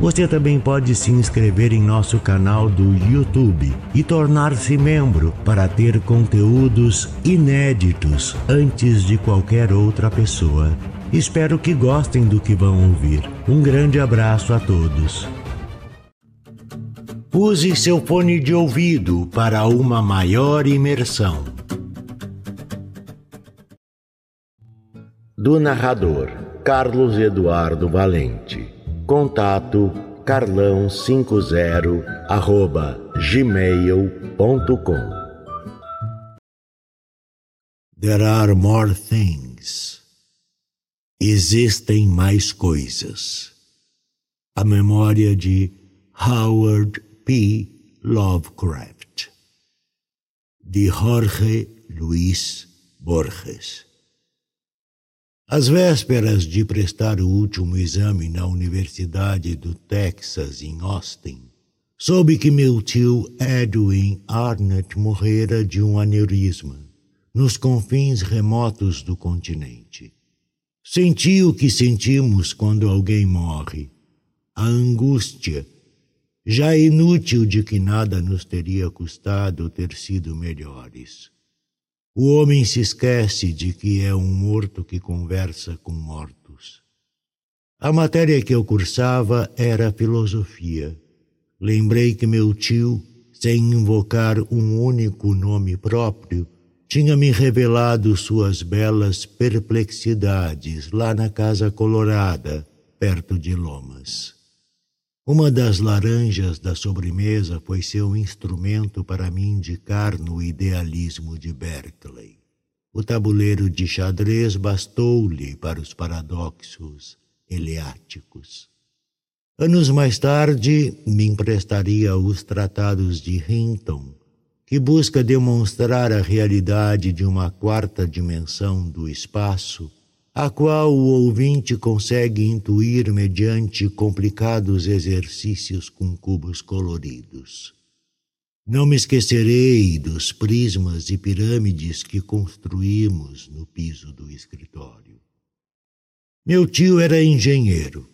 Você também pode se inscrever em nosso canal do YouTube e tornar-se membro para ter conteúdos inéditos antes de qualquer outra pessoa. Espero que gostem do que vão ouvir. Um grande abraço a todos. Use seu fone de ouvido para uma maior imersão. Do narrador Carlos Eduardo Valente. Contato carlão50 arroba gmail.com There are more things. Existem mais coisas. A memória de Howard P. Lovecraft. De Jorge Luis Borges. Às vésperas de prestar o último exame na Universidade do Texas, em Austin, soube que meu tio Edwin Arnett morrera de um aneurisma nos confins remotos do continente. Senti o que sentimos quando alguém morre, a angústia, já inútil de que nada nos teria custado ter sido melhores. O homem se esquece de que é um morto que conversa com mortos. A matéria que eu cursava era filosofia. Lembrei que meu tio, sem invocar um único nome próprio, tinha me revelado suas belas perplexidades lá na Casa Colorada, perto de Lomas. Uma das laranjas da sobremesa foi seu instrumento para me indicar no idealismo de Berkeley. O tabuleiro de xadrez bastou-lhe para os paradoxos eleáticos. Anos mais tarde, me emprestaria os tratados de Hinton, que busca demonstrar a realidade de uma quarta dimensão do espaço a qual o ouvinte consegue intuir mediante complicados exercícios com cubos coloridos. Não me esquecerei dos prismas e pirâmides que construímos no piso do escritório. Meu tio era engenheiro.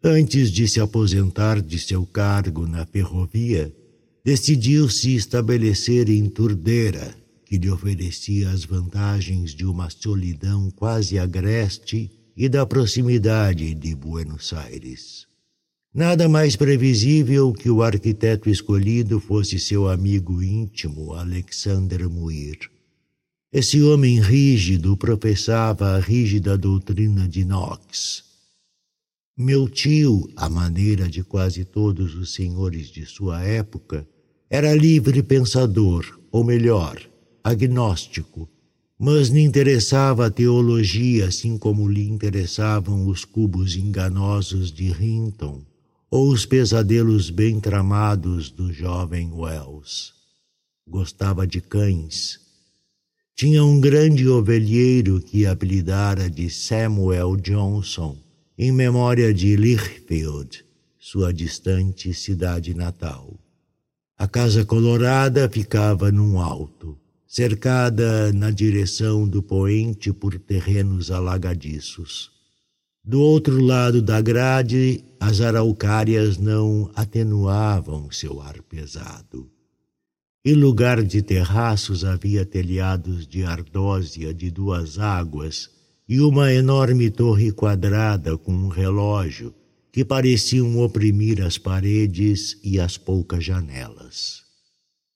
Antes de se aposentar de seu cargo na ferrovia, decidiu se estabelecer em Turdeira, que lhe oferecia as vantagens de uma solidão quase agreste e da proximidade de Buenos Aires. Nada mais previsível que o arquiteto escolhido fosse seu amigo íntimo, Alexander Muir. Esse homem rígido professava a rígida doutrina de Knox. Meu tio, à maneira de quase todos os senhores de sua época, era livre pensador, ou melhor, agnóstico, mas lhe interessava a teologia assim como lhe interessavam os cubos enganosos de Hinton ou os pesadelos bem tramados do jovem Wells. Gostava de cães. Tinha um grande ovelheiro que apelidara de Samuel Johnson, em memória de Lichfield, sua distante cidade natal. A Casa Colorada ficava num alto cercada na direção do poente por terrenos alagadiços. Do outro lado da grade, as araucárias não atenuavam seu ar pesado. Em lugar de terraços havia telhados de ardósia de duas águas e uma enorme torre quadrada com um relógio que pareciam oprimir as paredes e as poucas janelas.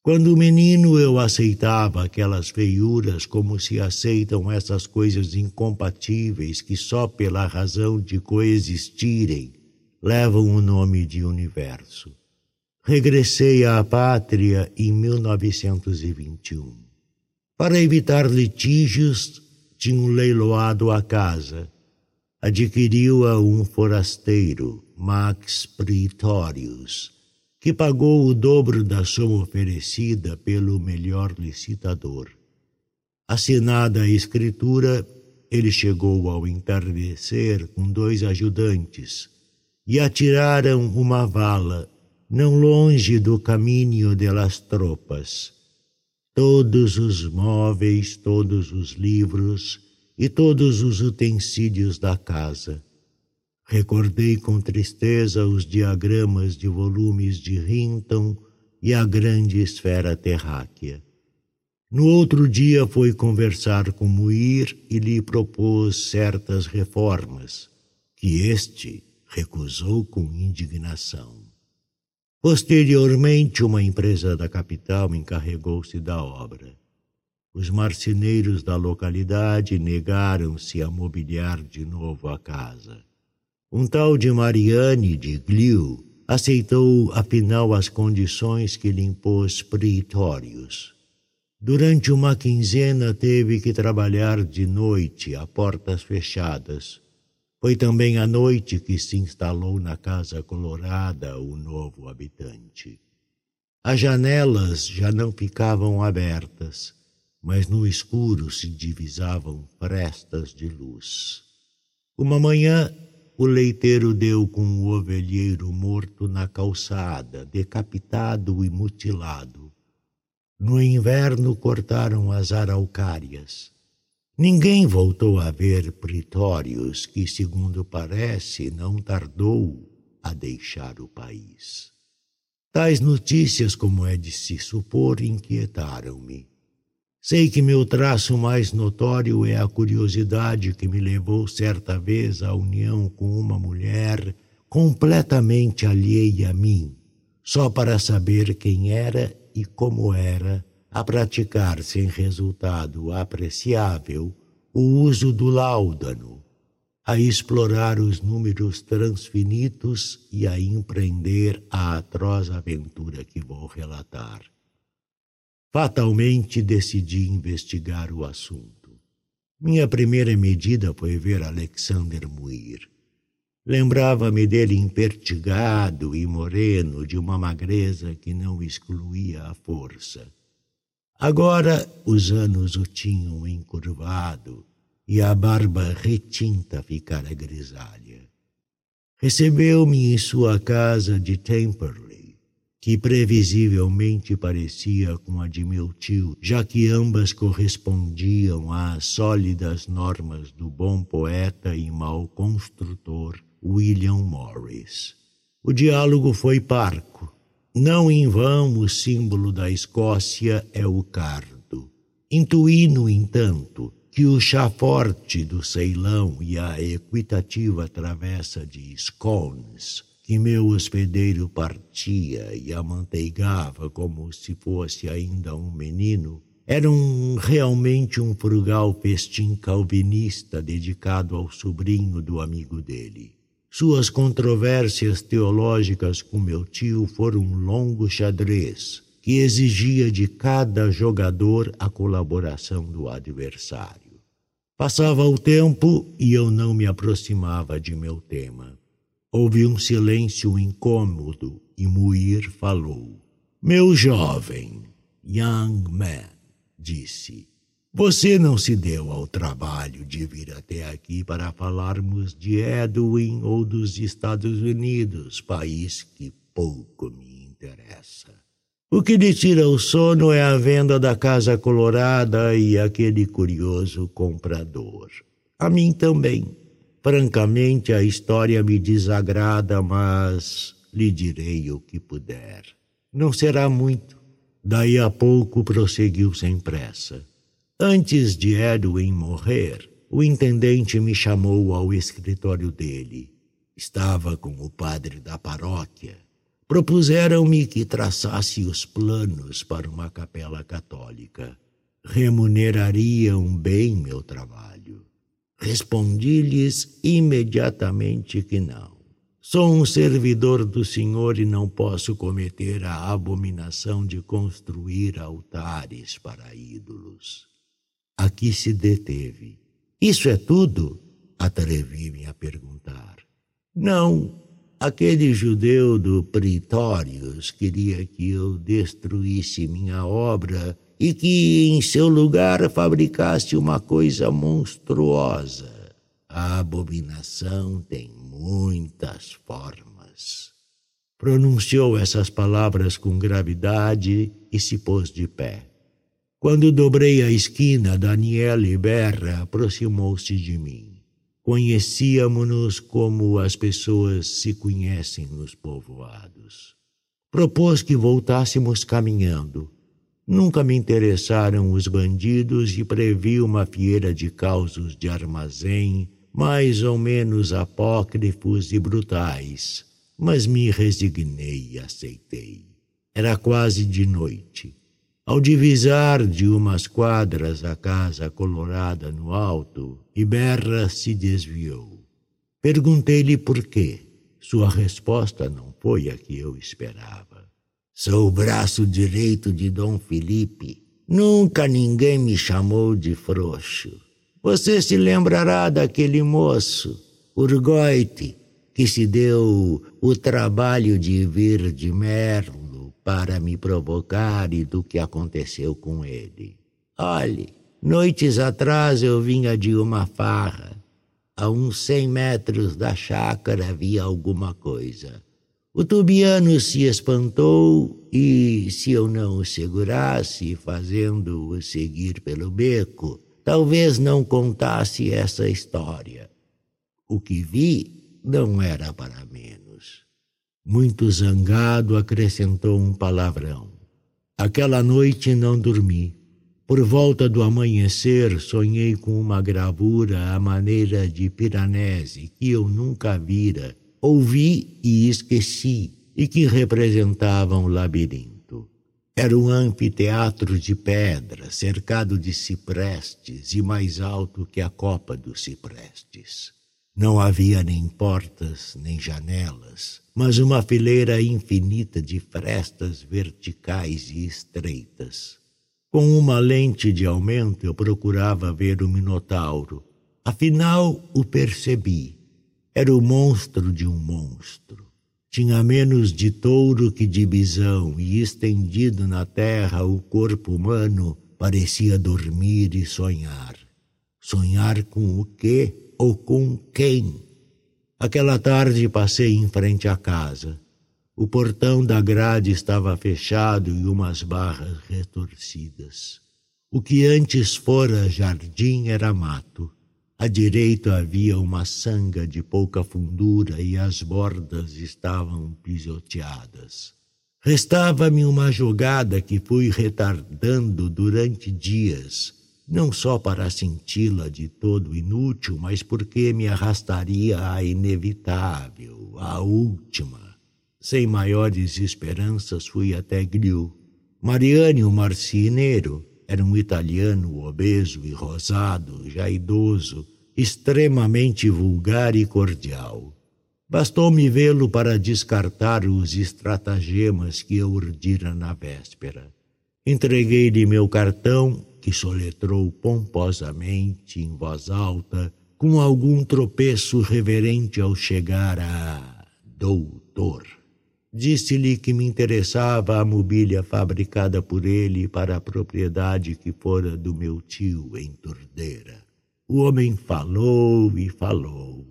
Quando menino eu aceitava aquelas feiuras como se aceitam essas coisas incompatíveis que só pela razão de coexistirem levam o nome de universo. Regressei à pátria em 1921. Para evitar litígios, tinha leiloado a casa. Adquiriu-a um forasteiro, Max Pretorius, que pagou o dobro da soma oferecida pelo melhor licitador, Assinada a escritura, ele chegou ao entardecer com dois ajudantes e atiraram uma vala não longe do caminho de las tropas. Todos os móveis, todos os livros e todos os utensílios da casa. Recordei com tristeza os diagramas de volumes de Hinton e a grande esfera terráquea. No outro dia foi conversar com Muir e lhe propôs certas reformas, que este recusou com indignação. Posteriormente, uma empresa da capital encarregou-se da obra. Os marceneiros da localidade negaram-se a mobiliar de novo a casa. Um tal de Mariane de Gliu aceitou afinal as condições que lhe impôs Pretórios. Durante uma quinzena teve que trabalhar de noite a portas fechadas. Foi também à noite que se instalou na Casa Colorada o novo habitante. As janelas já não ficavam abertas, mas no escuro se divisavam frestas de luz. Uma manhã, o leiteiro deu com o ovelheiro morto na calçada, decapitado e mutilado no inverno cortaram as araucárias. Ninguém voltou a ver Pretórios, que, segundo parece, não tardou a deixar o país. Tais notícias, como é de se supor, inquietaram-me. Sei que meu traço mais notório é a curiosidade que me levou certa vez à união com uma mulher completamente alheia a mim, só para saber quem era e como era a praticar sem resultado apreciável o uso do láudano, a explorar os números transfinitos e a empreender a atroz aventura que vou relatar. Fatalmente decidi investigar o assunto. Minha primeira medida foi ver Alexander Muir. Lembrava-me dele impertigado e moreno, de uma magreza que não excluía a força. Agora os anos o tinham encurvado e a barba retinta ficara grisalha. Recebeu-me em sua casa de Temperley, que previsivelmente parecia com a de meu tio, já que ambas correspondiam às sólidas normas do bom poeta e mau construtor William Morris. O diálogo foi parco. Não em vão o símbolo da Escócia é o cardo. Intuí, no entanto, que o chá forte do Ceilão e a equitativa travessa de scones que meu hospedeiro partia e amanteigava como se fosse ainda um menino, eram realmente um frugal festim calvinista dedicado ao sobrinho do amigo dele. Suas controvérsias teológicas com meu tio foram um longo xadrez que exigia de cada jogador a colaboração do adversário. Passava o tempo e eu não me aproximava de meu tema. Houve um silêncio incômodo e Muir falou. Meu jovem, young man, disse, você não se deu ao trabalho de vir até aqui para falarmos de Edwin ou dos Estados Unidos, país que pouco me interessa. O que lhe tira o sono é a venda da Casa Colorada e aquele curioso comprador. A mim também. Francamente, a história me desagrada, mas lhe direi o que puder. Não será muito. Daí a pouco prosseguiu sem pressa. Antes de Edwin morrer, o intendente me chamou ao escritório dele. Estava com o padre da paróquia. Propuseram-me que traçasse os planos para uma capela católica. Remunerariam bem meu trabalho. Respondi-lhes imediatamente que não. Sou um servidor do Senhor e não posso cometer a abominação de construir altares para ídolos aqui se deteve. Isso é tudo? Atrevi-me a perguntar. Não, aquele judeu do Pretórios queria que eu destruísse minha obra e que em seu lugar fabricaste uma coisa monstruosa. A abominação tem muitas formas. Pronunciou essas palavras com gravidade e se pôs de pé. Quando dobrei a esquina, Daniela Berra aproximou-se de mim. Conhecíamos-nos como as pessoas se conhecem nos povoados. Propôs que voltássemos caminhando. Nunca me interessaram os bandidos e previ uma fieira de causos de armazém, mais ou menos apócrifos e brutais, mas me resignei e aceitei. Era quase de noite. Ao divisar de umas quadras a casa colorada no alto, Iberra se desviou. Perguntei-lhe por quê. Sua resposta não foi a que eu esperava. Sou o braço direito de Dom Felipe. Nunca ninguém me chamou de frouxo. Você se lembrará daquele moço, Urgoite, que se deu o trabalho de vir de Merlo para me provocar e do que aconteceu com ele. Olhe, noites atrás eu vinha de uma farra. A uns cem metros da chácara havia alguma coisa. O tubiano se espantou e, se eu não o segurasse, fazendo-o seguir pelo beco, talvez não contasse essa história. O que vi não era para menos. Muito zangado, acrescentou um palavrão. Aquela noite não dormi. Por volta do amanhecer, sonhei com uma gravura à maneira de Piranesi que eu nunca vira. Ouvi e esqueci, e que representava um labirinto. Era um anfiteatro de pedra, cercado de ciprestes e mais alto que a copa dos ciprestes. Não havia nem portas, nem janelas, mas uma fileira infinita de frestas verticais e estreitas. Com uma lente de aumento eu procurava ver o Minotauro. Afinal, o percebi. Era o monstro de um monstro. Tinha menos de touro que de bisão e estendido na terra o corpo humano parecia dormir e sonhar. Sonhar com o quê? ou com quem. Aquela tarde passei em frente à casa. O portão da grade estava fechado e umas barras retorcidas. O que antes fora jardim era mato. À direita havia uma sanga de pouca fundura e as bordas estavam pisoteadas. Restava-me uma jogada que fui retardando durante dias não só para senti-la de todo inútil, mas porque me arrastaria à inevitável, à última. Sem maiores esperanças, fui até Griu. Mariani, o marceneiro, era um italiano obeso e rosado, já idoso, extremamente vulgar e cordial. Bastou-me vê-lo para descartar os estratagemas que eu urdira na véspera. Entreguei-lhe meu cartão que soletrou pomposamente em voz alta, com algum tropeço reverente ao chegar a doutor. Disse-lhe que me interessava a mobília fabricada por ele para a propriedade que fora do meu tio em Tordeira. O homem falou e falou.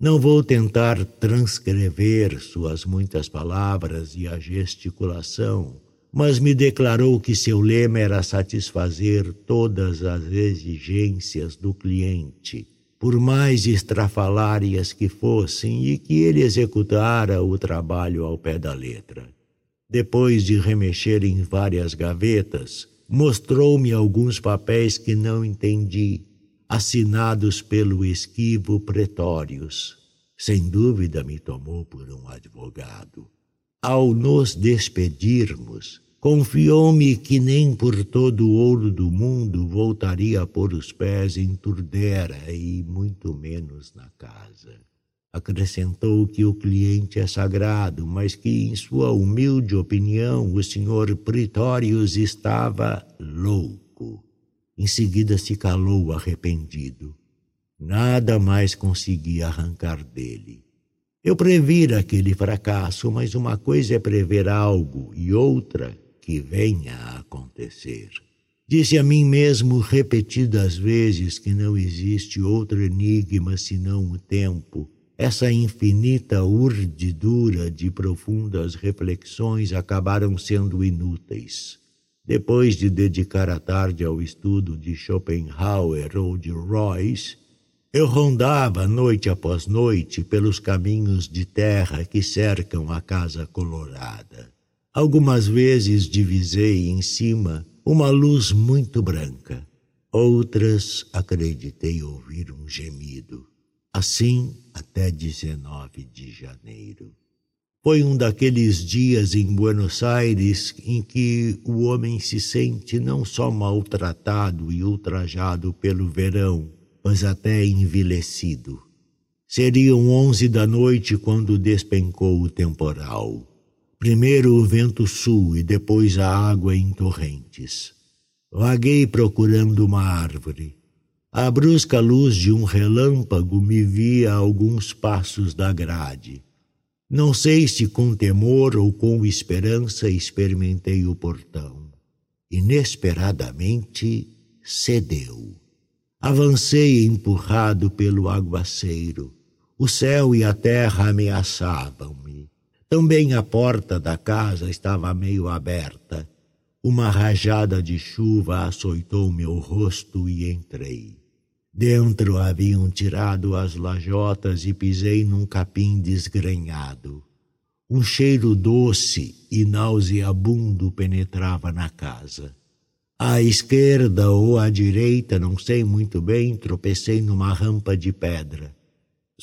Não vou tentar transcrever suas muitas palavras e a gesticulação, mas me declarou que seu lema era satisfazer todas as exigências do cliente, por mais estrafalárias que fossem, e que ele executara o trabalho ao pé da letra. Depois de remexer em várias gavetas, mostrou-me alguns papéis que não entendi, assinados pelo esquivo Pretórios. Sem dúvida me tomou por um advogado. Ao nos despedirmos, confiou-me que nem por todo o ouro do mundo voltaria a pôr os pés em Turdera e muito menos na casa. Acrescentou que o cliente é sagrado, mas que, em sua humilde opinião, o senhor Pretórios estava louco. Em seguida se calou arrependido. Nada mais conseguia arrancar dele. Eu previra aquele fracasso, mas uma coisa é prever algo e outra que venha a acontecer. Disse a mim mesmo repetidas vezes que não existe outro enigma senão o tempo. Essa infinita urdidura de profundas reflexões acabaram sendo inúteis. Depois de dedicar a tarde ao estudo de Schopenhauer ou de Royce, eu rondava noite após noite pelos caminhos de terra que cercam a Casa Colorada. Algumas vezes divisei em cima uma luz muito branca. Outras acreditei ouvir um gemido. Assim até 19 de janeiro. Foi um daqueles dias em Buenos Aires em que o homem se sente não só maltratado e ultrajado pelo verão, mas até envelhecido. Seriam onze da noite quando despencou o temporal. Primeiro o vento sul e depois a água em torrentes. Vaguei procurando uma árvore. A brusca luz de um relâmpago me via a alguns passos da grade. Não sei se com temor ou com esperança experimentei o portão. Inesperadamente cedeu. Avancei empurrado pelo aguaceiro. O céu e a terra ameaçavam-me. Também a porta da casa estava meio aberta. Uma rajada de chuva açoitou meu rosto e entrei. Dentro haviam tirado as lajotas e pisei num capim desgrenhado. Um cheiro doce e nauseabundo penetrava na casa. À esquerda ou à direita, não sei muito bem, tropecei numa rampa de pedra.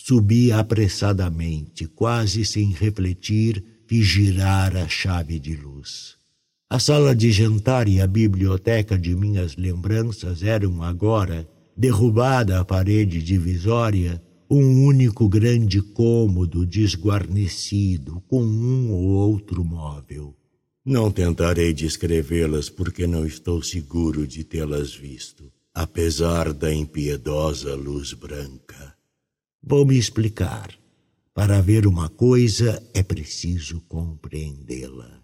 Subi apressadamente, quase sem refletir, fiz girar a chave de luz. A sala de jantar e a biblioteca de minhas lembranças eram agora, derrubada a parede divisória, um único grande cômodo desguarnecido com um ou outro móvel. Não tentarei descrevê-las porque não estou seguro de tê-las visto, apesar da impiedosa luz branca. Vou me explicar. Para ver uma coisa é preciso compreendê-la.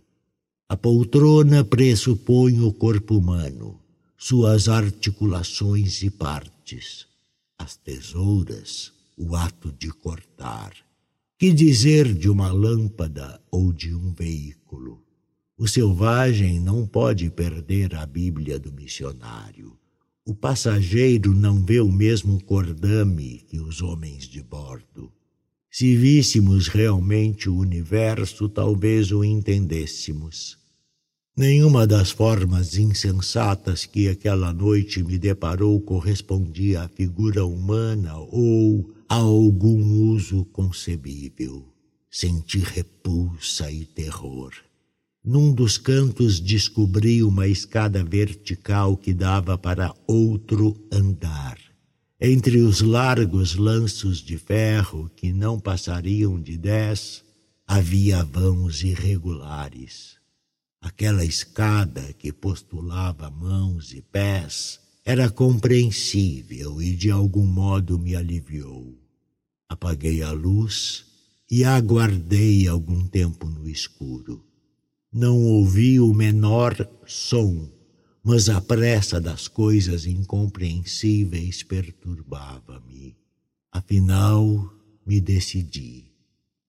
A poltrona pressupõe o corpo humano, suas articulações e partes. As tesouras, o ato de cortar. Que dizer de uma lâmpada ou de um veículo? O selvagem não pode perder a Bíblia do missionário. O passageiro não vê o mesmo cordame que os homens de bordo. Se víssemos realmente o universo, talvez o entendêssemos. Nenhuma das formas insensatas que aquela noite me deparou correspondia à figura humana ou a algum uso concebível. Senti repulsa e terror. Num dos cantos descobri uma escada vertical que dava para outro andar. Entre os largos lanços de ferro, que não passariam de dez, havia vãos irregulares. Aquela escada que postulava mãos e pés era compreensível e de algum modo me aliviou. Apaguei a luz e aguardei algum tempo no escuro. Não ouvi o menor som, mas a pressa das coisas incompreensíveis perturbava-me. Afinal, me decidi.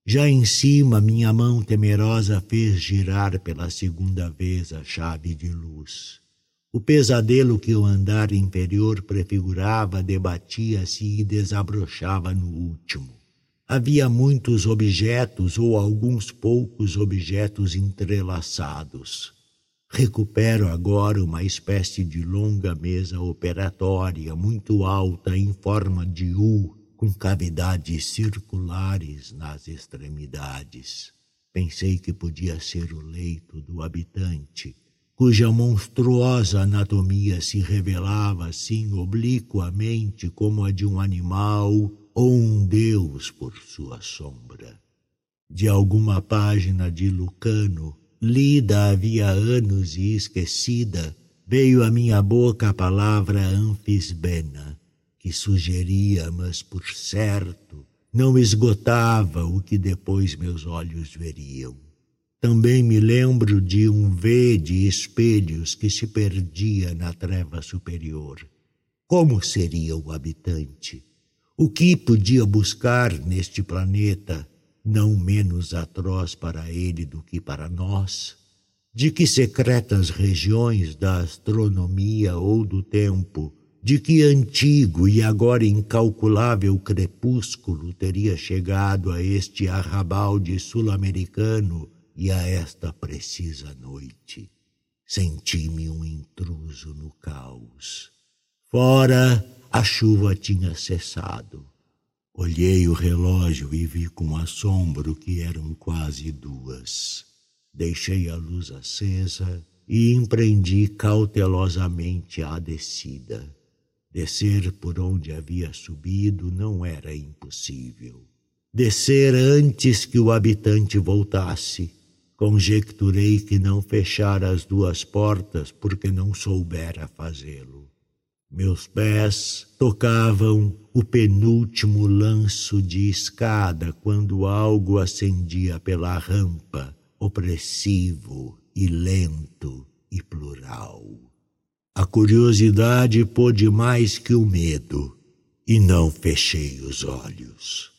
Já em cima, minha mão temerosa fez girar pela segunda vez a chave de luz. O pesadelo que o andar inferior prefigurava debatia-se e desabrochava no último. Havia muitos objetos ou alguns poucos objetos entrelaçados. Recupero agora uma espécie de longa mesa operatória muito alta em forma de U, com cavidades circulares nas extremidades. Pensei que podia ser o leito do habitante, cuja monstruosa anatomia se revelava assim obliquamente como a de um animal ou um Deus por sua sombra. De alguma página de Lucano, lida havia anos e esquecida, veio à minha boca a palavra anfisbena, que sugeria, mas por certo, não esgotava o que depois meus olhos veriam. Também me lembro de um V de espelhos que se perdia na treva superior. Como seria o habitante? O que podia buscar neste planeta, não menos atroz para ele do que para nós? De que secretas regiões da astronomia ou do tempo, de que antigo e agora incalculável crepúsculo teria chegado a este arrabalde sul-americano e a esta precisa noite? Senti-me um intruso no caos. Fora a chuva tinha cessado. Olhei o relógio e vi com assombro que eram quase duas. Deixei a luz acesa e empreendi cautelosamente a descida. Descer por onde havia subido não era impossível. Descer antes que o habitante voltasse. Conjecturei que não fechara as duas portas porque não soubera fazê-lo. Meus pés tocavam o penúltimo lanço de escada quando algo ascendia pela rampa, opressivo e lento e plural. A curiosidade pôde mais que o medo e não fechei os olhos.